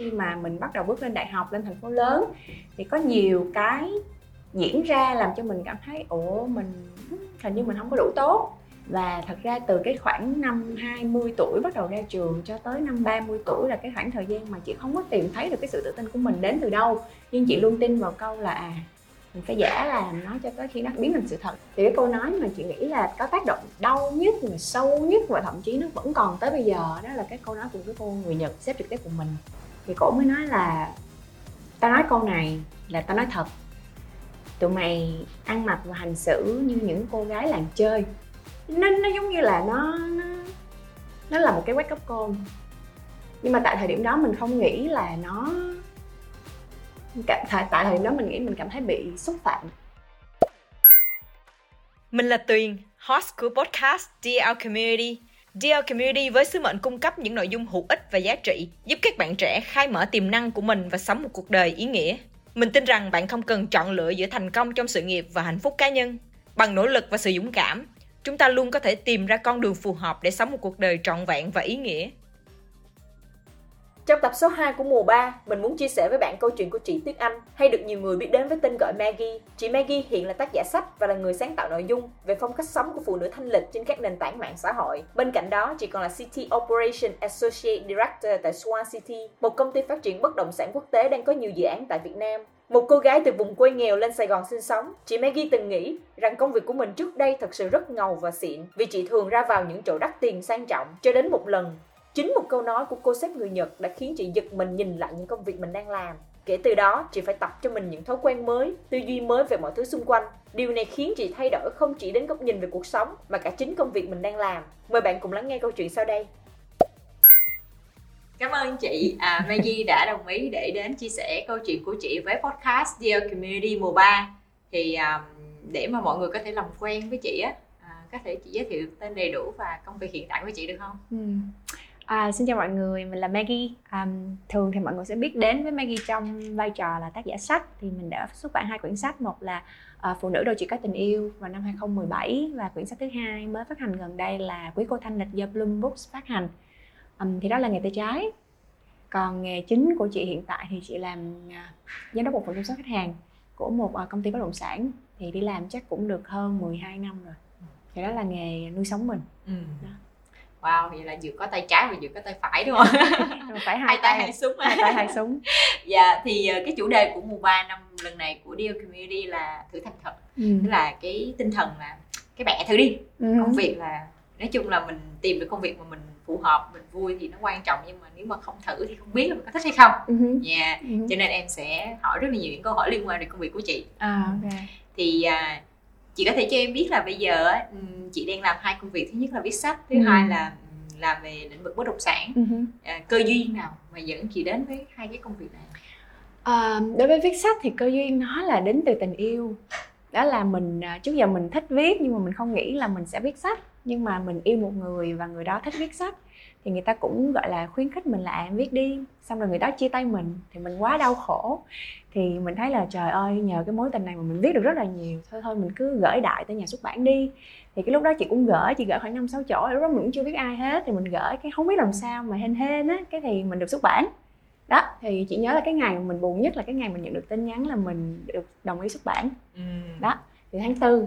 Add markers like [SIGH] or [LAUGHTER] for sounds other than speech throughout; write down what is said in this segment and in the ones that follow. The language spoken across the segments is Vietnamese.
khi mà mình bắt đầu bước lên đại học, lên thành phố lớn, thì có nhiều cái diễn ra làm cho mình cảm thấy, ủa, mình, hình như mình không có đủ tốt. Và thật ra từ cái khoảng năm 20 tuổi bắt đầu ra trường cho tới năm 30 tuổi là cái khoảng thời gian mà chị không có tìm thấy được cái sự tự tin của mình đến từ đâu. Nhưng chị luôn tin vào câu là à mình phải giả làm nó cho tới khi nó biến thành sự thật. Thì cái câu nói mà chị nghĩ là có tác động đau nhất và sâu nhất, và thậm chí nó vẫn còn tới bây giờ, đó là cái câu nói của cái cô người nhật xếp trực tiếp của mình thì cổ mới nói là tao nói câu này là tao nói thật. Tụi mày ăn mặc và hành xử như những cô gái làng chơi. Nó nó giống như là nó nó nó là một cái quét cấp côn nhưng mà tại thời điểm đó mình không nghĩ là nó tại, tại thời điểm đó mình nghĩ mình cảm thấy bị xúc phạm. Mình là Tuyền, host của podcast DL Community. Dear Community với sứ mệnh cung cấp những nội dung hữu ích và giá trị, giúp các bạn trẻ khai mở tiềm năng của mình và sống một cuộc đời ý nghĩa. Mình tin rằng bạn không cần chọn lựa giữa thành công trong sự nghiệp và hạnh phúc cá nhân. Bằng nỗ lực và sự dũng cảm, chúng ta luôn có thể tìm ra con đường phù hợp để sống một cuộc đời trọn vẹn và ý nghĩa. Trong tập số 2 của mùa 3, mình muốn chia sẻ với bạn câu chuyện của chị Tuyết Anh, hay được nhiều người biết đến với tên gọi Maggie. Chị Maggie hiện là tác giả sách và là người sáng tạo nội dung về phong cách sống của phụ nữ thanh lịch trên các nền tảng mạng xã hội. Bên cạnh đó, chị còn là City Operation Associate Director tại Swan City, một công ty phát triển bất động sản quốc tế đang có nhiều dự án tại Việt Nam. Một cô gái từ vùng quê nghèo lên Sài Gòn sinh sống, chị Maggie từng nghĩ rằng công việc của mình trước đây thật sự rất ngầu và xịn vì chị thường ra vào những chỗ đắt tiền sang trọng. Cho đến một lần, chính một câu nói của cô sếp người Nhật đã khiến chị giật mình nhìn lại những công việc mình đang làm. Kể từ đó, chị phải tập cho mình những thói quen mới, tư duy mới về mọi thứ xung quanh. Điều này khiến chị thay đổi không chỉ đến góc nhìn về cuộc sống mà cả chính công việc mình đang làm. Mời bạn cùng lắng nghe câu chuyện sau đây. Cảm ơn chị à, Maggie đã đồng ý để đến chia sẻ câu chuyện của chị với podcast Dear Community mùa 3 thì um, để mà mọi người có thể làm quen với chị á à, có thể chị giới thiệu tên đầy đủ và công việc hiện tại của chị được không? Ừ. À, xin chào mọi người, mình là Maggie. À, thường thì mọi người sẽ biết đến với Maggie trong vai trò là tác giả sách. Thì mình đã xuất bản hai quyển sách, một là à, Phụ nữ đôi chỉ có tình yêu vào năm 2017 và quyển sách thứ hai mới phát hành gần đây là Quý cô thanh lịch do Bloom Books phát hành um, thì đó là nghề tay trái còn nghề chính của chị hiện tại thì chị làm uh, giám đốc bộ phận chăm sóc khách hàng của một uh, công ty bất động sản thì đi làm chắc cũng được hơn 12 năm rồi thì đó là nghề nuôi sống mình ừ. đó. Wow, vậy là vừa có tay trái và vừa có tay phải đúng không? phải hai, hai tay, hai súng. Hai tay hai súng. dạ, thì ờ, cái chủ đề của mùa 3 năm lần này của Deal Community là thử thành thật. Ừ. Tức là cái tinh thần là cái bẻ thử đi. Ừ. Công việc là nói chung là mình tìm được công việc mà mình phù hợp mình vui thì nó quan trọng nhưng mà nếu mà không thử thì không biết là mình có thích hay không uh-huh. yeah. uh-huh. cho nên em sẽ hỏi rất là nhiều những câu hỏi liên quan đến công việc của chị à, okay. thì à, chị có thể cho em biết là bây giờ chị đang làm hai công việc. Thứ nhất là viết sách thứ uh-huh. hai là làm về lĩnh vực bất động sản. Uh-huh. à, cơ duyên nào mà dẫn chị đến với hai cái công việc này? À, đối với viết sách thì cơ duyên nó là đến từ tình yêu. Đó là mình à, trước giờ mình thích viết nhưng mà mình không nghĩ là mình sẽ viết sách. Nhưng mà mình yêu một người và người đó thích viết sách thì người ta cũng gọi là khuyến khích mình là à, viết đi. Xong rồi người đó chia tay mình thì mình quá đau khổ. Thì mình thấy là trời ơi nhờ cái mối tình này mà mình viết được rất là nhiều. Thôi thôi mình cứ gửi đại tới nhà xuất bản đi. Thì cái lúc đó chị cũng gửi chị gửi khoảng năm sáu chỗ lúc đó mình cũng chưa biết ai hết. Thì mình gửi cái không biết làm sao mà hên hên á cái thì mình được xuất bản. Đó thì chị nhớ là cái ngày mà mình buồn nhất là cái ngày mình nhận được tin nhắn là mình được đồng ý xuất bản. Ừ. đó thì tháng tư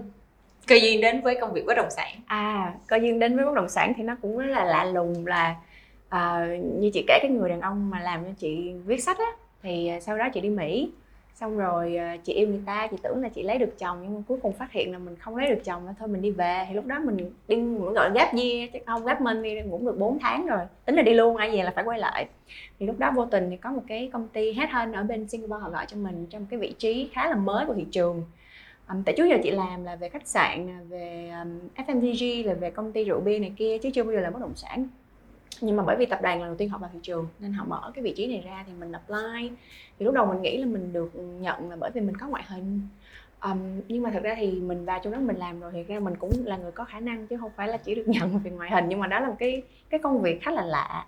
cơ duyên đến với công việc bất động sản. À cơ duyên đến với bất động sản thì nó cũng rất là lạ lùng là uh, như chị kể cái người đàn ông mà làm cho chị viết sách á thì ờ, sau đó chị đi mỹ. Xong rồi ờ, chị yêu người ta chị tưởng là chị lấy được chồng nhưng mà cuối cùng phát hiện là mình không lấy được chồng thôi mình đi về. Thì lúc đó mình đi gọi gáp year chứ không gáp minh đi cũng được 4 tháng rồi tính là đi luôn ai về là phải quay lại. Thì lúc đó vô tình thì có một cái công ty hết hơn ở bên Singapore họ gọi cho mình trong cái vị trí khá là mới của thị trường um, tại trước giờ chị làm là về khách sạn về um, FMCG là về công ty rượu bia này kia chứ chưa bao giờ là bất động sản. Nhưng mà bởi vì tập đoàn là đầu tiên họ vào thị trường nên họ mở cái vị trí này ra thì mình apply. Thì lúc đầu mình nghĩ là mình được nhận là bởi vì mình có ngoại hình. Um, nhưng mà thật ra thì mình vào trong đó mình làm rồi thì ra mình cũng là người có khả năng chứ không phải là chỉ được [LAUGHS] nhận về ngoại hình. Nhưng mà đó là một cái cái công việc khá là lạ.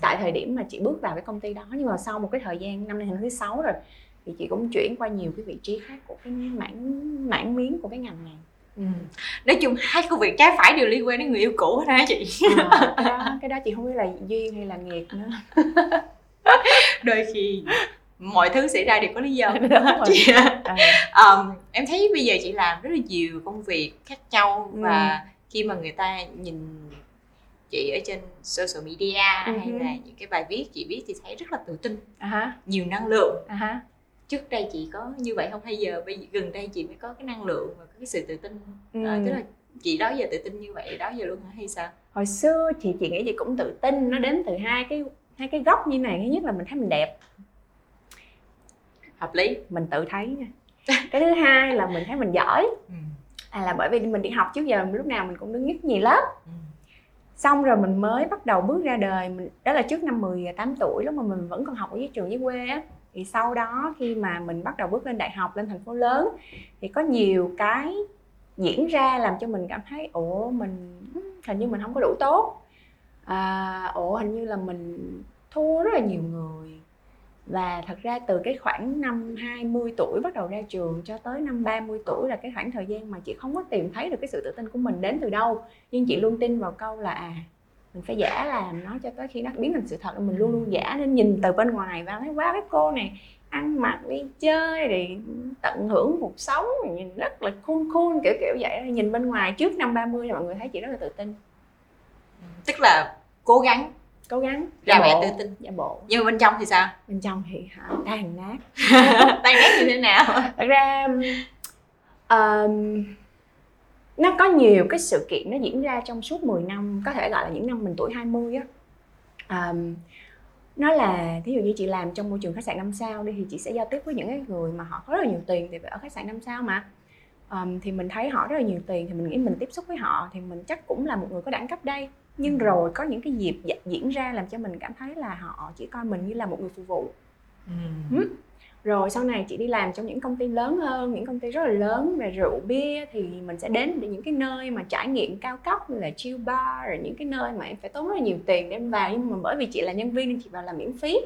Tại thời điểm mà chị bước vào cái công ty đó nhưng mà sau một cái thời gian năm nay năm thứ sáu rồi thì chị cũng chuyển qua nhiều cái vị trí khác của cái mảng mảng miếng của cái ngành này. Ừ. nói chung hai công việc trái phải đều liên quan đến người yêu cũ hết hả chị. À, cái, đó, cái đó chị không biết là duyên hay là nghiệp nữa. [LAUGHS] Đôi khi mọi thứ xảy ra đều có lý do. [LAUGHS] Rồi. chị à, um, em thấy bây giờ chị làm rất là nhiều công việc khác nhau Ừ. và khi mà người ta nhìn chị ở trên social media Ừ hay hứ. là những cái bài viết chị viết thì thấy rất là tự tin ha nhiều năng lượng. Ha trước đây chị có như vậy không? Hay giờ bây giờ gần đây chị mới có cái năng lượng và có cái sự tự tin? Ừ. Ờ, tức là chị đó giờ tự tin như vậy đó giờ luôn hả? Hay sao? Hồi xưa chị chị nghĩ chị cũng tự tin nó đến từ hai cái hai cái góc như này. Thứ nhất là mình thấy mình đẹp. Hợp lý. Mình tự thấy nha. Cái thứ hai là mình thấy mình giỏi. Ừ. à là bởi vì mình đi học trước giờ lúc nào mình cũng đứng nhất nhì lớp. Ừ. xong rồi mình mới bắt đầu bước ra đời. Mình đó là trước năm 18 tuổi lúc mà mình vẫn còn học ở dưới trường dưới quê á thì sau đó khi mà mình bắt đầu bước lên đại học lên thành phố lớn thì có nhiều cái diễn ra làm cho mình cảm thấy ủa mình ừ, hình như mình không có đủ tốt. À, ủa hình như là mình thua rất là nhiều người. Và thật ra từ cái khoảng năm 20 tuổi bắt đầu ra trường cho tới năm 30 tuổi là cái khoảng thời gian mà chị không có tìm thấy được cái sự tự tin của mình đến từ đâu. Nhưng chị luôn tin vào câu là à mình phải giả làm nó cho tới khi nó biến thành sự thật mình luôn luôn giả nên nhìn từ bên ngoài vào thấy wow cái cô này ăn mặc đi chơi thì tận hưởng cuộc sống nhìn rất là cool cool kiểu kiểu vậy nhìn bên ngoài trước năm 30 là mọi người thấy chị rất là tự tin. Tức là cố gắng. Cố gắng ra vẻ tự tin. giả bộ. Nhưng mà bên trong thì sao? Bên trong thì hả tan nát. [LAUGHS] Tan nát như thế nào? Thật ra um, nó có nhiều cái sự kiện nó diễn ra trong suốt 10 năm có thể gọi là những năm mình tuổi 20 á. Um, nó là thí dụ như chị làm trong môi trường khách sạn năm sao đi thì chị sẽ giao tiếp với những cái người mà họ có rất là nhiều tiền thì ở khách sạn năm sao mà. Um, thì mình thấy họ rất là nhiều tiền thì mình nghĩ mình tiếp xúc với họ thì mình chắc cũng là một người có đẳng cấp đây. Nhưng rồi có những cái dịp diễn ra làm cho mình cảm thấy là họ chỉ coi mình như là một người phục vụ. Ừ. rồi sau này chị đi làm trong những công ty lớn hơn những công ty rất là lớn về rượu bia thì mình sẽ đến những cái nơi mà trải nghiệm cao cấp như là chill bar rồi những cái nơi mà em phải tốn rất là nhiều tiền để em vào. Nhưng mà bởi vì chị là nhân viên nên chị vào làm miễn phí.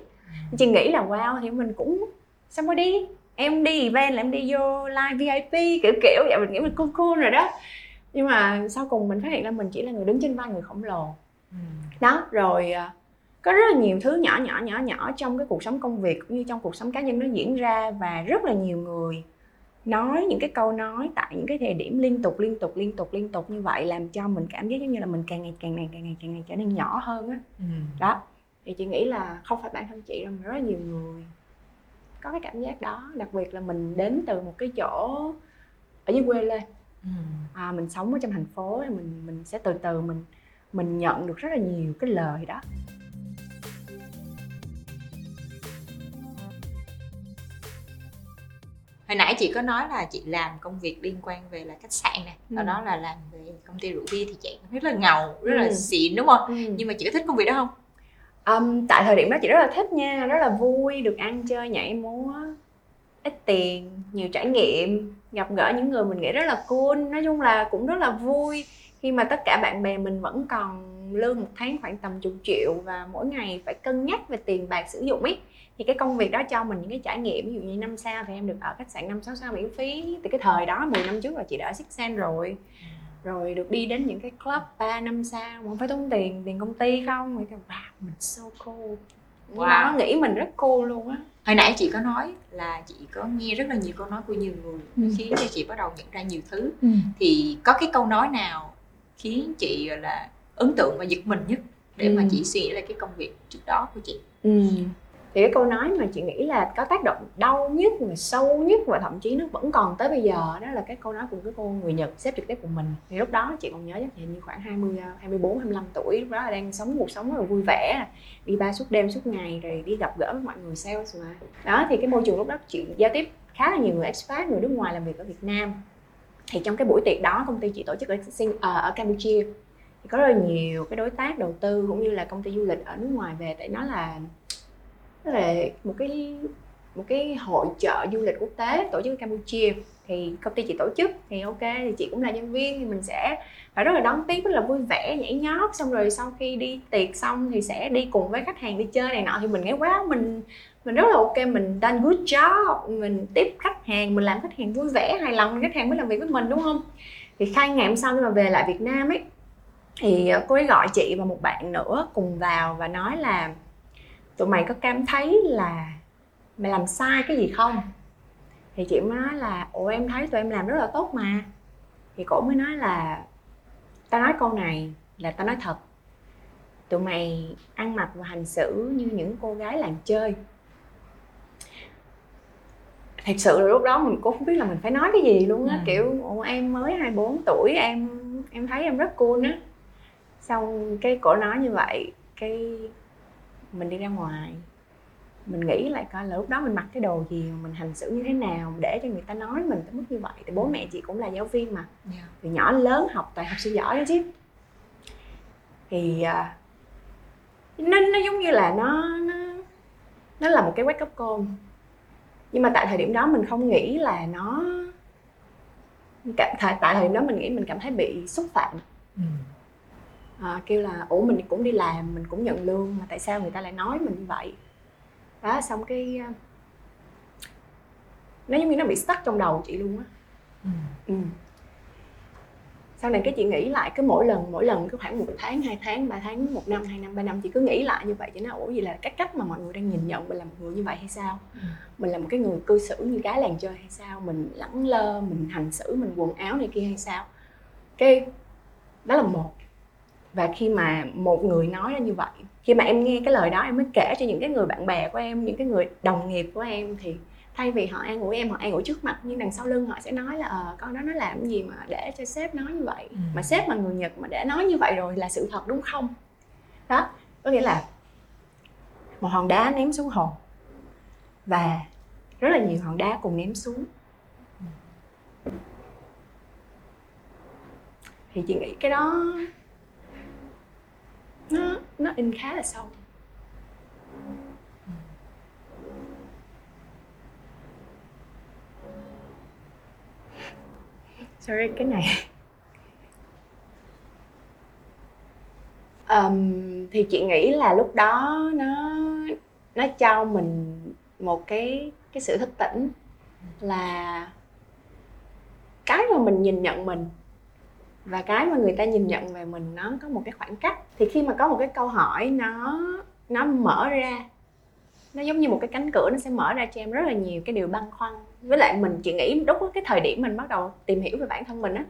Chị nghĩ là wow thì mình cũng xong rồi đi? Em đi event là em đi vô live VIP kiểu kiểu vậy mình nghĩ mình cool cool rồi đó. Nhưng mà sau cùng mình phát hiện ra mình chỉ là người đứng trên vai người khổng lồ. Ừ. đó rồi à, có rất là nhiều thứ nhỏ nhỏ nhỏ nhỏ trong cái cuộc sống công việc cũng như trong cuộc sống cá nhân nó diễn ra và rất là nhiều người nói những cái câu nói tại những cái thời điểm liên tục liên tục liên tục liên tục như vậy làm cho mình cảm giác giống như là mình càng ngày càng ngày càng ngày càng ngày trở nên nhỏ hơn á Ừ. đó thì chị nghĩ là không phải bản thân chị đâu mà rất là nhiều người có cái cảm giác đó đặc biệt là mình đến từ một cái chỗ ở dưới quê lên Ừ. à, mình sống ở trong thành phố thì mình mình sẽ từ từ mình mình nhận được rất là nhiều cái lời đó hồi nãy chị có nói là chị làm công việc liên quan về là khách sạn sau Ừ. đó là làm về công ty rượu bia thì chị rất là ngầu rất là Ừ. xịn đúng không nhưng nhưng mà chị có thích công việc đó không um, tại thời điểm đó chị rất là thích nha rất là vui được ăn chơi nhảy múa ít tiền nhiều trải nghiệm gặp gỡ những người mình nghĩ rất là cool nói chung là cũng rất là vui khi mà tất cả bạn bè mình vẫn còn lương một tháng khoảng tầm chục triệu và mỗi ngày phải cân nhắc về tiền bạc sử dụng ấy. Thì cái công việc đó cho mình những cái trải nghiệm ví dụ như năm sao thì em được ở khách sạn năm sáu sao miễn phí. Từ cái thời đó 10 năm trước là chị đã ở Six Sense rồi. Rồi được đi đến những cái club 3 năm sao mà không phải tốn tiền tiền công ty không? Thì wow mình so cool. Wow. nó nghĩ mình rất cool luôn á. Hồi nãy chị có nói là chị có nghe rất là nhiều câu nói của nhiều người Ừ. khiến cho chị bắt đầu nhận ra nhiều thứ. Thì có cái câu nói nào khiến chị là ấn tượng và giật mình nhất để mà Ừ. chị suy nghĩ lại cái công việc trước đó của chị. Ừ. thì cái câu nói mà chị nghĩ là có tác động đau nhất và sâu nhất và thậm chí nó vẫn còn tới bây giờ đó là cái câu nói của cái cô người Nhật sếp trực tiếp của mình. Thì lúc đó chị còn nhớ chắc hình như khoảng 20 24 25 tuổi lúc đó là đang sống cuộc sống rất là vui vẻ đi ba suốt đêm suốt ngày rồi đi gặp gỡ với mọi người sales mà. Đó thì cái môi trường lúc đó chị giao tiếp khá là nhiều người expat người nước ngoài làm việc ở Việt Nam. Thì trong cái buổi tiệc đó công ty chị tổ chức ở, ờ, ở Campuchia thì có rất là nhiều cái đối tác đầu tư cũng như là công ty du lịch ở nước ngoài về tại nó là nó là một cái một cái hội trợ du lịch quốc tế tổ chức ở Campuchia. Thì công ty chị tổ chức thì ok, thì chị cũng là nhân viên thì mình sẽ phải rất là đón tiếp, rất là vui vẻ, nhảy nhót. Xong rồi sau khi đi tiệc xong thì sẽ đi cùng với khách hàng đi chơi này nọ. Thì mình nghe quá mình mình rất là ok, mình done good job, mình tiếp khách hàng, mình làm khách hàng vui vẻ, hài lòng, khách hàng mới làm việc với mình, đúng không? Thì khai ngày hôm sau khi mà về lại Việt Nam ấy thì ờ, cô ấy gọi chị và một bạn nữa cùng vào và nói là tụi mày có cảm thấy là mày làm sai cái gì không? Thì chị mới nói là ủa em thấy tụi em làm rất là tốt mà. Thì cổ mới nói là tao nói câu này là tao nói thật. Tụi mày ăn mặc và hành xử như những cô gái làm chơi. Thật sự là lúc đó mình cũng không biết là mình phải nói cái gì luôn á. Ừ. kiểu ủa em mới 24 tuổi em em thấy em rất cool á xong cái cổ nói như vậy cái mình đi ra ngoài mình nghĩ lại coi là lúc đó mình mặc cái đồ gì mình hành xử như thế nào để cho người ta nói mình tới mức như vậy thì bố mẹ chị cũng là giáo viên mà yeah. từ nhỏ lớn học toàn học sinh giỏi đó chứ thì uh, nó nó giống như là nó nó nó là một cái wake up call nhưng mà tại thời điểm đó mình không nghĩ là nó tại tại thời điểm đó mình nghĩ mình cảm thấy bị xúc phạm. À, kêu là ủa mình cũng đi làm mình cũng nhận lương mà tại sao người ta lại nói mình như vậy đó xong cái ờ, nó giống như nó bị stuck trong đầu chị luôn á ừ. ừ. sau này cái chị nghĩ lại cứ mỗi lần mỗi lần cứ khoảng một tháng hai tháng ba tháng một năm hai năm ba năm chị cứ nghĩ lại như vậy chị nói ủa gì là cái cách mà mọi người đang nhìn nhận mình là một người như vậy hay sao ừ. mình là một cái người cư xử như cái làng chơi hay sao mình lẳng lơ mình hành xử mình quần áo này kia hay sao cái đó là một và khi mà một người nói ra như vậy khi mà em nghe cái lời đó em mới kể cho những cái người bạn bè của em những cái người đồng nghiệp của em thì thay vì họ an ủi em họ an ủi trước mặt nhưng đằng sau lưng họ sẽ nói là ờ con đó nó làm gì mà để cho sếp nói như vậy? Ừ. mà sếp mà người nhật mà để nói như vậy rồi là sự thật đúng không? Đó có nghĩa là một hòn đá ném xuống hồ. Và rất là nhiều hòn đá cùng ném xuống. Thì chị nghĩ cái đó nó nó in khá là sâu. Sorry cái này. Um, thì chị nghĩ là lúc đó nó nó cho mình một cái cái sự thức tỉnh là cái mà mình nhìn nhận mình và cái mà người ta nhìn nhận về mình nó có một cái khoảng cách. Thì khi mà có một cái câu hỏi nó nó mở ra nó giống như một cái cánh cửa nó sẽ mở ra cho em rất là nhiều cái điều băn khoăn. Với lại mình chị nghĩ lúc cái thời điểm mình bắt đầu tìm hiểu về bản thân mình á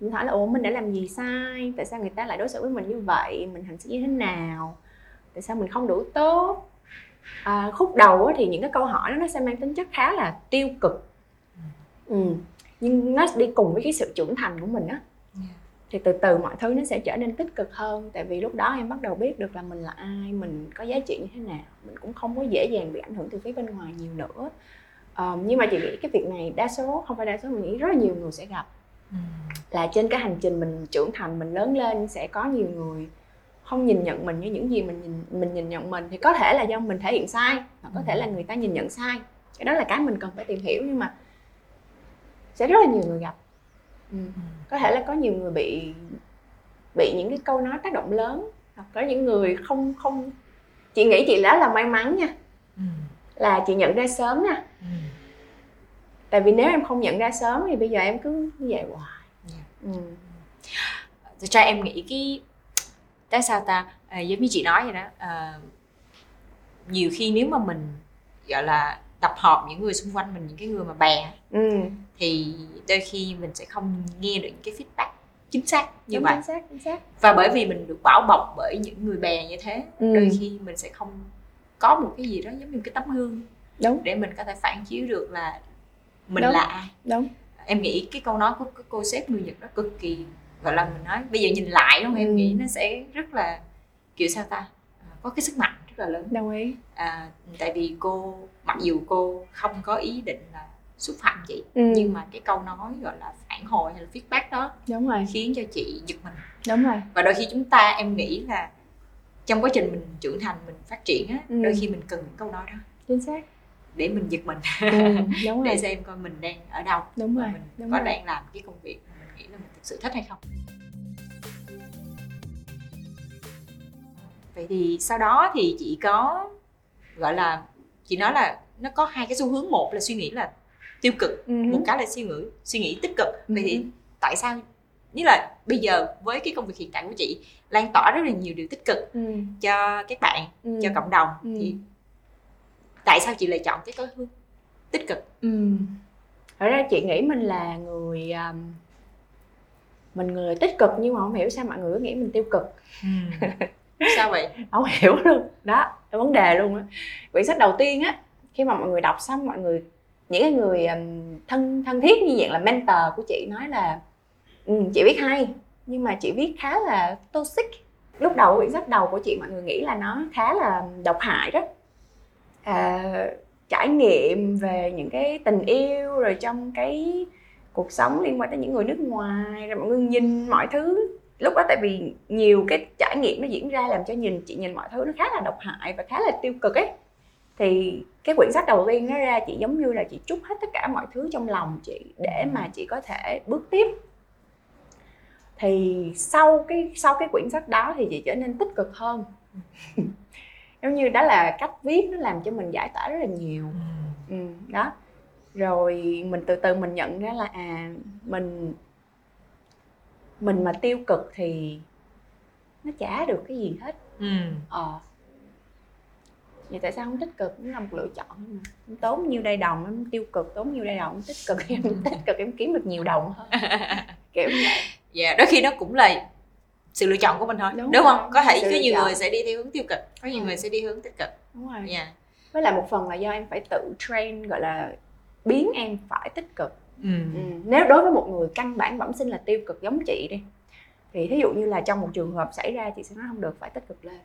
mình hỏi là ủa mình đã làm gì sai? Tại sao người ta lại đối xử với mình như vậy? Mình hành xử như thế nào? Tại sao mình không đủ tốt? À, khúc đầu á, thì những cái câu hỏi đó nó sẽ mang tính chất khá là tiêu cực. Ừ. nhưng nó đi cùng với cái sự trưởng thành của mình á thì từ từ mọi thứ nó sẽ trở nên tích cực hơn. Tại vì lúc đó em bắt đầu biết được là mình là ai mình có giá trị như thế nào. Mình cũng không có dễ dàng bị ảnh hưởng từ phía bên ngoài nhiều nữa. Um, nhưng mà chị nghĩ cái việc này đa số không phải đa số mình nghĩ rất là nhiều người sẽ gặp. Ừ. là trên cái hành trình mình trưởng thành mình lớn lên sẽ có nhiều người không nhìn nhận mình như những gì mình nhìn mình nhìn nhận mình. Thì có thể là do mình thể hiện sai hoặc có thể là người ta nhìn nhận sai. Cái đó là cái mình cần phải tìm hiểu nhưng mà sẽ rất là nhiều người gặp Ừ. có thể là có nhiều người bị bị những cái câu nói tác động lớn hoặc có những người không không chị nghĩ chị đã là may mắn nha ừ. là chị nhận ra sớm nha ừ. tại vì nếu em không nhận ra sớm thì bây giờ em cứ như vậy hoài yeah. Dạ. ừ. thực ra em nghĩ cái tại sao ta à, giống như chị nói vậy đó à, nhiều khi nếu mà mình gọi là tập hợp những người xung quanh mình những cái người mà bè ừ. Thì đôi khi mình sẽ không nghe được những cái feedback chính xác như Đúng, vậy chính xác, chính xác. và bởi vì mình được bảo bọc bởi những người bè như thế ừ. đôi khi mình sẽ không có một cái gì đó giống như một cái tấm gương Đúng. để mình có thể phản chiếu được là mình Đúng. là ai Đúng. em nghĩ cái câu nói của cô sếp người nhật đó cực kỳ gọi là mình nói bây giờ nhìn lại đúng không ừ. em nghĩ nó sẽ rất là kiểu sao ta có cái sức mạnh rất là lớn đồng ý à, tại vì cô mặc dù cô không có ý định là xúc phạm chị. Ừ. nhưng mà cái câu nói gọi là phản hồi hay là feedback đó đúng rồi. khiến cho chị giật mình. Đúng rồi. Và đôi khi chúng ta em nghĩ là trong quá trình mình trưởng thành mình phát triển á ừ. đôi khi mình cần những câu nói đó. Chính xác. Để mình giật mình. Ừ, đúng [LAUGHS] để xem coi mình đang ở đâu. Đúng rồi mình đúng có rồi. đang làm cái công việc mình nghĩ là mình thực sự thích hay không. Vậy thì sau đó thì chị có gọi là chị nói là nó có hai cái xu hướng. Một là suy nghĩ là tiêu cực uh-huh. một cái là suy nghĩ suy nghĩ tích cực vậy uh-huh. thì ừ tại sao như là bây giờ với cái công việc hiện tại của chị lan tỏa rất là nhiều điều tích cực uh-huh. cho các bạn uh-huh. cho cộng đồng uh-huh. thì tại sao chị lại chọn cái có hướng tích cực ừ. thật ra chị nghĩ mình là người um, mình người tích cực nhưng mà không hiểu sao mọi người cứ nghĩ mình tiêu cực ừ. sao vậy [LAUGHS] không hiểu luôn đó vấn đề luôn á quyển sách đầu tiên á khi mà mọi người đọc xong mọi người những cái người thân thân thiết như dạng là mentor của chị nói là ừ, chị viết hay nhưng mà chị viết khá là toxic. Lúc đầu quyển sách đầu của chị mọi người nghĩ là nó khá là độc hại đó. À, trải nghiệm về những cái tình yêu rồi trong cái cuộc sống liên quan tới những người nước ngoài rồi mọi người nhìn mọi thứ. Lúc đó tại vì nhiều cái trải nghiệm nó diễn ra làm cho nhìn chị nhìn mọi thứ nó khá là độc hại và khá là tiêu cực ấy thì cái quyển sách đầu tiên nó ra chị giống như là chị trút hết tất cả mọi thứ trong lòng chị để mà chị có thể bước tiếp. Thì sau cái sau cái quyển sách đó thì chị trở nên tích cực hơn. [LAUGHS] Giống như đó là cách viết nó làm cho mình giải tỏa rất là nhiều. Ừ, đó. Rồi mình từ từ mình nhận ra là à mình mình mà tiêu cực thì nó chả được cái gì hết. Ừ. ờ vậy tại sao không tích cực cũng là một lựa chọn mà em tốn nhiêu đây đồng em tiêu cực tốn nhiêu đây đồng em tích cực em [LAUGHS] tích cực em kiếm được nhiều đồng hơn [LAUGHS] kiểu như vậy dạ yeah, đôi khi nó cũng là sự lựa chọn của mình thôi đúng, đúng không có thể có nhiều người sẽ đi theo hướng tiêu cực có nhiều ừ. người sẽ đi hướng tích cực đúng rồi yeah. Dạ. với lại một phần là do em phải tự train gọi là biến em phải tích cực ừ. Ừ. nếu đối với một người căn bản bẩm sinh là tiêu cực giống chị đi thì thí dụ như là trong một trường hợp xảy ra chị sẽ nói không được phải tích cực lên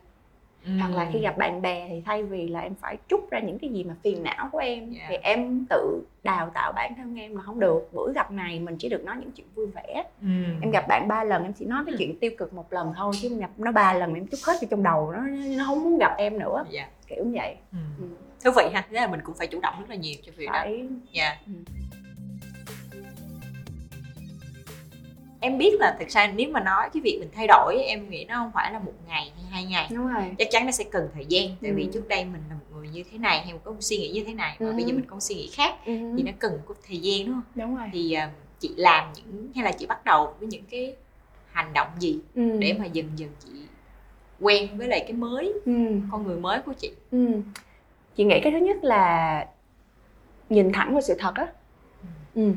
ừ. hoặc là khi gặp bạn bè thì thay vì là em phải trút ra những cái gì mà phiền não của em yeah. thì em tự đào tạo bản thân em là không được bữa gặp này mình chỉ được nói những chuyện vui vẻ ừ. em gặp bạn ba lần em chỉ nói cái chuyện tiêu cực một lần thôi chứ em gặp nó ba lần em trút hết vào trong đầu nó nó không muốn gặp em nữa yeah. kiểu như vậy ừ. Ừ. thú vị ha thế là mình cũng phải chủ động rất là nhiều cho việc phải. đó yeah. ừ. Em biết là thực ra nếu mà nói cái việc mình thay đổi em nghĩ nó không phải là một ngày hay hai ngày Đúng rồi. chắc chắn nó sẽ cần thời gian tại ừ. vì trước đây mình là một người như thế này hay một có một suy nghĩ như thế này và ừ. bây giờ mình có suy nghĩ khác ừ. thì nó cần có thời gian đúng không Đúng rồi. thì uh, chị làm những hay là chị bắt đầu với những cái hành động gì ừ. để mà dần dần chị quen với lại cái mới ừ. con người mới của chị ừ. chị nghĩ cái thứ nhất là nhìn thẳng vào sự thật á ừ. ừ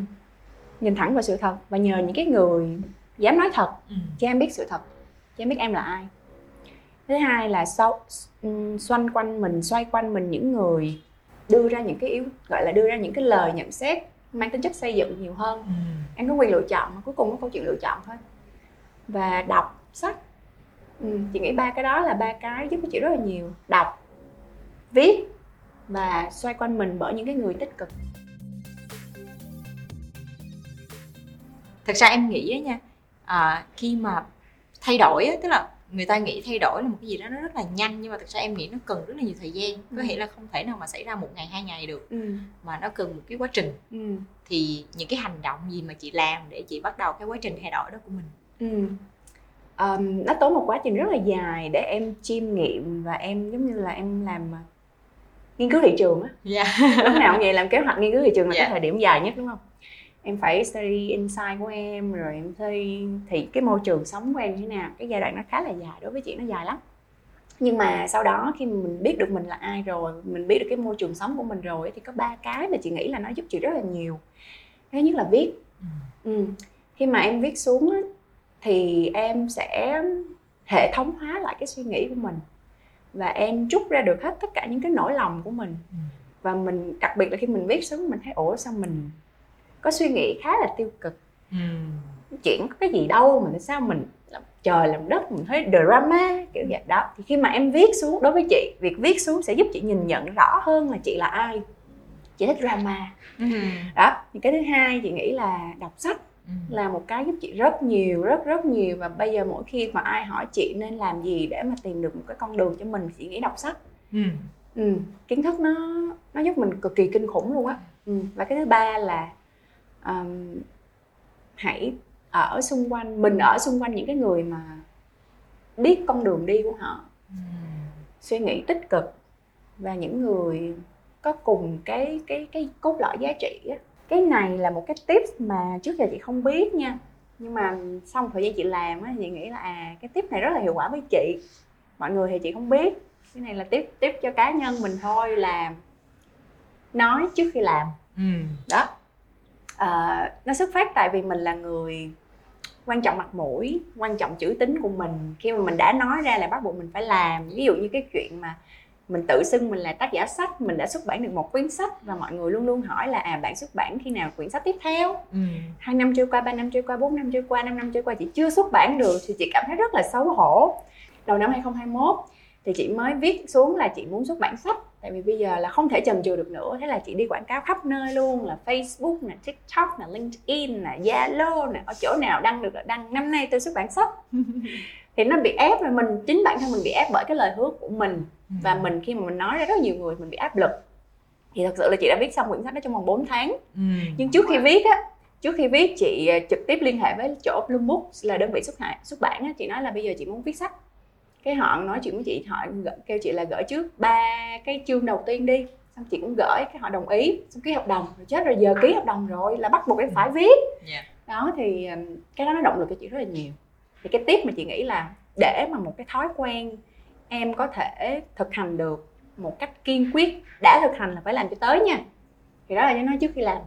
nhìn thẳng vào sự thật và nhờ những cái người dám nói thật. Ừ. cho em biết sự thật cho em biết em là ai. Thứ hai là sau xoanh quanh mình xoay quanh mình những người đưa ra những cái yếu gọi là đưa ra những cái lời nhận xét mang tính chất xây dựng nhiều hơn. Ừ. em có quyền lựa chọn mà cuối cùng có câu chuyện lựa chọn thôi. Và đọc sách. Ừ, chị nghĩ ba cái đó là ba cái giúp cho chị rất là nhiều. Đọc viết và xoay quanh mình bởi những cái người tích cực thật ra em nghĩ á nha à, khi mà thay đổi á tức là người ta nghĩ thay đổi là một cái gì đó nó rất là nhanh nhưng mà thực ra em nghĩ nó cần rất là nhiều thời gian có ừ. thể là không thể nào mà xảy ra một ngày hai ngày được ừ. mà nó cần một cái quá trình ừ. thì những cái hành động gì mà chị làm để chị bắt đầu cái quá trình thay đổi đó của mình ừ. um, nó tốn một quá trình rất là dài để em chiêm nghiệm và em giống như là em làm à, nghiên cứu thị trường á yeah. Dạ. lúc nào cũng vậy làm kế hoạch nghiên cứu thị trường là yeah. cái dạ. thời điểm dài nhất đúng không em phải study insight của em rồi em thi thì cái môi trường sống của em như thế nào cái giai đoạn nó khá là dài đối với chị nó dài lắm nhưng mà sau đó khi mình biết được mình là ai rồi mình biết được cái môi trường sống của mình rồi thì có ba cái mà chị nghĩ là nó giúp chị rất là nhiều thứ nhất là viết ừ. ừ. khi mà em viết xuống á, thì em sẽ hệ thống hóa lại cái suy nghĩ của mình và em trút ra được hết tất cả những cái nỗi lòng của mình ừ. và mình đặc biệt là khi mình viết xuống mình thấy ủa sao mình có suy nghĩ khá là tiêu cực ừ. chuyện có cái gì đâu mà tại sao mình làm trời làm đất mình thấy drama kiểu vậy đó thì khi mà em viết xuống đối với chị việc viết xuống sẽ giúp chị nhìn nhận rõ hơn là chị là ai chị thích drama ừ. đó thì cái thứ hai chị nghĩ là đọc sách ừ. là một cái giúp chị rất nhiều rất rất nhiều và bây giờ mỗi khi mà ai hỏi chị nên làm gì để mà tìm được một cái con đường cho mình chị nghĩ đọc sách ừ. Ừ. kiến thức nó nó giúp mình cực kỳ kinh khủng luôn á ừ. và cái thứ ba là um, hãy ở xung quanh mình ở xung quanh những cái người mà biết con đường đi của họ. Suy nghĩ tích cực và những người có cùng cái cái cái cốt lõi giá trị á. Cái này là một cái tips mà trước giờ chị không biết nha. Nhưng mà sau một thời gian chị làm á chị nghĩ là à cái tip này rất là hiệu quả với chị. Mọi người thì chị không biết. Cái này là tiếp tiếp cho cá nhân mình thôi là nói trước khi làm. Ừ. đó à, nó xuất phát tại vì mình là người quan trọng mặt mũi quan trọng chữ tính của mình. Khi mà mình đã nói ra là bắt buộc mình phải làm. Ví dụ như cái chuyện mà mình tự xưng mình là tác giả sách mình đã xuất bản được một quyển sách và mọi người luôn luôn hỏi là à bạn xuất bản khi nào quyển sách tiếp theo? Ừ. hai năm trôi qua ba năm trôi qua bốn năm trôi qua năm năm trôi qua chị chưa xuất bản được thì chị cảm thấy rất là xấu hổ. Đầu năm 2021 thì chị mới viết xuống là chị muốn xuất bản sách. Tại vì bây giờ là không thể chần chừ được nữa. Thế là chị đi quảng cáo khắp nơi luôn là Facebook nè TikTok nè LinkedIn nè Zalo nè ở chỗ nào đăng được là đăng. Năm nay tôi xuất bản sách. [LAUGHS] Thì nó bị ép rồi mình chính bản thân mình bị ép bởi cái lời hứa của mình. Và Ừ. mình khi mà mình nói ra rất nhiều người mình bị áp lực. Thì thật sự là chị đã viết xong quyển sách đó trong vòng 4 tháng. Ừ. nhưng trước khi viết á trước khi viết chị ờ, trực tiếp liên hệ với chỗ Bloom Books là đơn vị xuất bản xuất bản á. Chị nói là bây giờ chị muốn viết sách cái họ nói chuyện với chị họ kêu chị là gửi trước ba cái chương đầu tiên đi. Xong chị cũng gửi cái họ đồng ý. Xong ký hợp đồng rồi chết rồi giờ ký hợp đồng rồi là bắt buộc em phải viết. Dạ. đó thì cái đó nó động lực cho chị rất là nhiều. Thì cái tiếp mà chị nghĩ là để mà một cái thói quen em có thể thực hành được một cách kiên quyết đã thực hành là phải làm cho tới nha. Thì đó là cho nói trước khi làm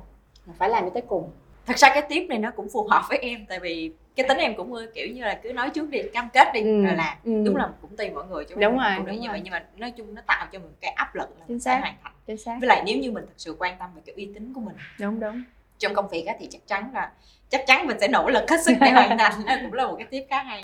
là phải làm cho tới cùng thật ra cái tiếp này nó cũng phù hợp với em tại vì cái tính em cũng kiểu như là cứ nói trước đi cam kết đi Ừ. rồi làm Ừ. đúng là cũng tùy mỗi người chứ Đúng rồi, không đúng như rồi. vậy nhưng mà nói chung nó tạo cho mình cái áp lực là Chính xác. hoàn thành chính xác với lại nếu như mình thật sự quan tâm về cái uy tín của mình đúng đúng trong công việc á, thì chắc chắn là chắc chắn mình sẽ nỗ lực hết sức để hoàn thành cũng là một cái tiếp khá hay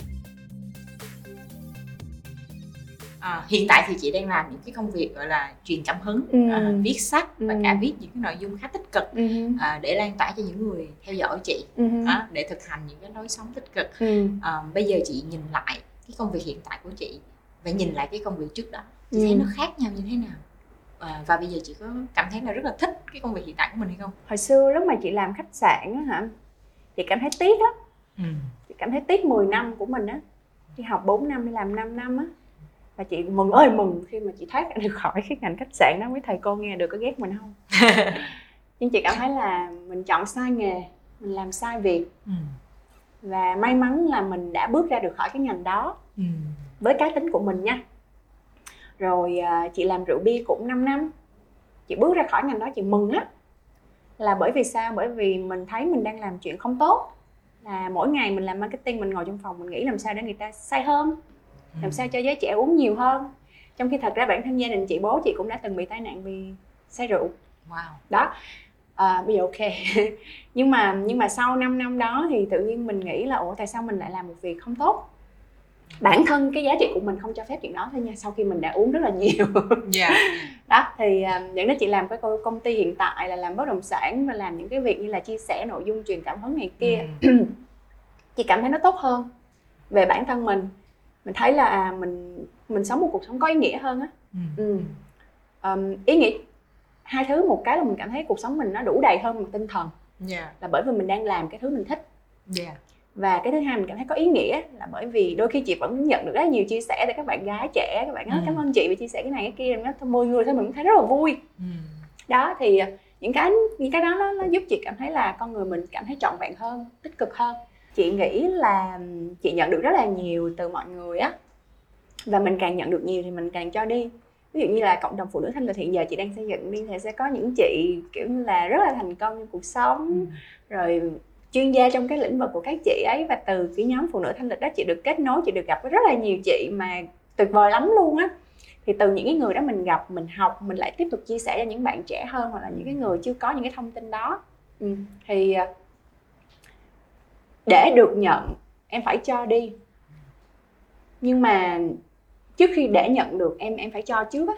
à, hiện tại thì chị đang làm những cái công việc gọi là truyền cảm hứng Ừ. à, viết sách và Ừ. cả viết những cái nội dung khá tích cực ừ. à, để lan tỏa cho những người theo dõi chị Ừ. á, để thực hành những cái lối sống tích cực Ừ. à, bây giờ chị nhìn lại cái công việc hiện tại của chị và nhìn lại cái công việc trước đó chị Ừ. thấy nó khác nhau như thế nào à, và bây giờ chị có cảm thấy là rất là thích cái công việc hiện tại của mình hay không hồi xưa lúc mà chị làm khách sạn á hả chị cảm thấy tiếc á chị cảm thấy tiếc 10 năm của mình á đi học 4 năm đi làm 5 năm á và chị mừng ơi mừng khi mà chị thoát được khỏi cái ngành khách sạn đó mấy thầy cô nghe được có ghét mình không? [LAUGHS] Nhưng chị cảm thấy là mình chọn sai nghề mình làm sai việc. Ừ. và may mắn là mình đã bước ra được khỏi cái ngành đó Ừ. với cá tính của mình nha. Rồi à, chị làm rượu bia cũng 5 năm. Chị bước ra khỏi ngành đó chị mừng á là bởi vì sao? Bởi vì mình thấy mình đang làm chuyện không tốt. Là mỗi ngày mình làm marketing mình ngồi trong phòng mình nghĩ làm sao để người ta say hơn làm sao cho giới trẻ uống nhiều hơn. Trong khi thật ra bản thân gia đình chị bố chị cũng đã từng bị tai nạn vì say rượu. Wow. Đó. À, bây giờ ok. [LAUGHS] Nhưng mà nhưng mà sau 5 năm đó thì tự nhiên mình nghĩ là ủa tại sao mình lại làm một việc không tốt? Bản thân cái giá trị của mình không cho phép chuyện đó thôi nha sau khi mình đã uống rất là nhiều. [LAUGHS] Dạ. [LAUGHS] Đó thì à, dẫn đến chị làm cái cô- công ty hiện tại là làm bất động sản và làm những cái việc như là chia sẻ nội dung truyền cảm hứng này kia. Ừ. [CLEARS THROAT] chị cảm thấy nó tốt hơn về bản thân mình mình thấy là à, mình mình sống một cuộc sống có ý nghĩa hơn á Ừ. ừ. Ờm, ý nghĩa hai thứ một cái là mình cảm thấy cuộc sống mình nó đủ đầy hơn một tinh thần dạ là bởi vì mình đang làm cái thứ mình thích dạ và cái thứ hai mình cảm thấy có ý nghĩa là bởi vì đôi khi chị vẫn nhận được rất là nhiều chia sẻ từ các bạn gái trẻ các bạn nói Ừ. cảm ơn chị vì chia sẻ cái này cái kia nó mười người thôi mình cũng thấy rất là vui ừ. đó thì à, những cái những cái đó nó, nó giúp chị cảm thấy là con người mình cảm thấy trọn vẹn hơn tích cực hơn chị nghĩ là chị nhận được rất là nhiều từ mọi người á và mình càng nhận được nhiều thì mình càng cho đi ví dụ như là cộng đồng phụ nữ thanh lịch hiện giờ chị đang xây dựng đi thì sẽ có những chị kiểu như là rất là thành công trong cuộc sống Ừ. rồi chuyên gia trong cái lĩnh vực của các chị ấy và từ cái nhóm phụ nữ thanh lịch đó chị được kết nối chị được gặp với rất là nhiều chị mà tuyệt vời lắm luôn á thì từ những cái người đó mình gặp mình học mình lại tiếp tục chia sẻ cho những bạn trẻ hơn hoặc là những cái người chưa có những cái thông tin đó ừ. thì à, để được nhận em phải cho đi nhưng mà trước khi để nhận được em em phải cho trước á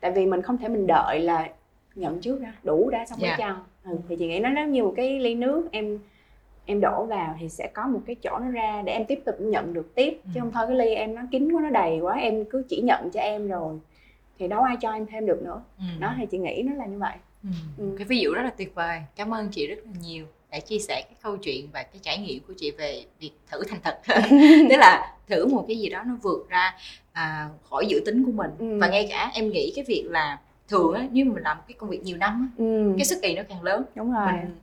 tại vì mình không thể mình đợi là nhận trước ra đủ đã xong mới Dạ. cho ừ, thì chị nghĩ nó giống như một cái ly nước em em đổ vào thì sẽ có một cái chỗ nó ra để em tiếp tục nhận được tiếp chứ Ừ. không thôi cái ly em nó kín quá nó đầy quá em cứ chỉ nhận cho em rồi thì đâu ai cho em thêm được nữa Ừ. đó thì chị nghĩ nó là như vậy Ừ. Ừ. cái ví dụ rất là tuyệt vời cảm ơn chị rất là nhiều đã chia sẻ cái câu chuyện và cái trải nghiệm của chị về việc thử thành thật [LAUGHS] [LAUGHS] tức là thử một cái gì đó nó vượt ra à, khỏi dự tính của mình Ừ. và ngay cả em nghĩ cái việc là thường á nếu mình làm cái công việc nhiều năm á, ừ. cái sức ì nó càng lớn đúng rồi mình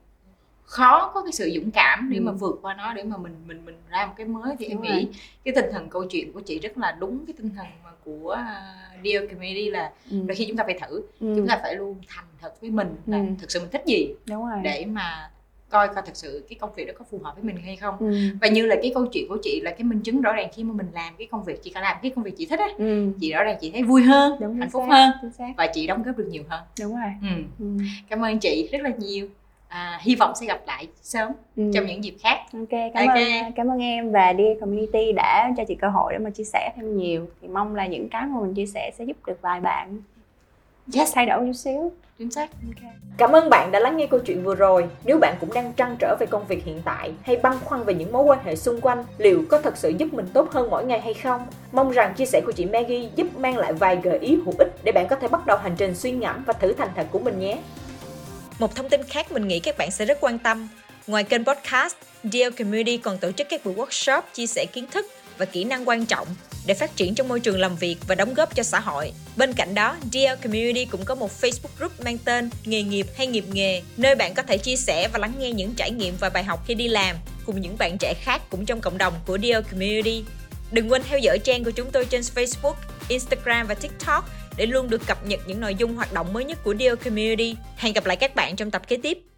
khó có cái sự dũng cảm để Ừ. mà vượt qua nó để mà mình mình mình ra một cái mới thì em Đúng nghĩ rồi. cái tinh thần câu chuyện của chị rất là đúng cái tinh thần mà của uh, Dear Community là ừ. đôi khi chúng ta phải thử Ừ. chúng ta phải luôn thành thật với mình là Ừ. thực sự mình thích gì đúng rồi để mà coi coi thực sự cái công việc đó có phù hợp với mình hay không ừ. và như là cái câu chuyện của chị là cái minh chứng rõ ràng khi mà mình làm cái công việc chị có làm cái công việc chị thích á Ừ. chị rõ ràng chị thấy vui hơn đúng hạnh phúc xác, hơn xác và chị đóng góp được nhiều hơn đúng rồi ừ. ừ. cảm ơn chị rất là nhiều à, hy vọng sẽ gặp lại sớm Ừ. trong những dịp khác Ok, cảm Ok. ơn cảm ơn em và Dear Community đã cho chị cơ hội để mà chia sẻ thêm nhiều. Thì mong là những cái mà mình chia sẻ sẽ giúp được vài bạn yes thay đổi chút xíu. chính xác Ok. Cảm ơn bạn đã lắng nghe câu chuyện vừa rồi. Nếu bạn cũng đang trăn trở về công việc hiện tại hay băn khoăn về những mối quan hệ xung quanh, liệu có thật sự giúp mình tốt hơn mỗi ngày hay không? Mong rằng chia sẻ của chị Maggie giúp mang lại vài gợi ý hữu ích để bạn có thể bắt đầu hành trình suy ngẫm và thử thành thật của mình nhé. Một thông tin khác mình nghĩ các bạn sẽ rất quan tâm. Ngoài kênh podcast, Dear Community còn tổ chức các buổi workshop chia sẻ kiến thức và kỹ năng quan trọng để phát triển trong môi trường làm việc và đóng góp cho xã hội. Bên cạnh đó, Dear Community cũng có một Facebook group mang tên Nghề nghiệp hay nghiệp nghề, nơi bạn có thể chia sẻ và lắng nghe những trải nghiệm và bài học khi đi làm cùng những bạn trẻ khác cũng trong cộng đồng của Dear Community. Đừng quên theo dõi trang của chúng tôi trên Facebook, Instagram và TikTok để luôn được cập nhật những nội dung hoạt động mới nhất của Dear Community. Hẹn gặp lại các bạn trong tập kế tiếp.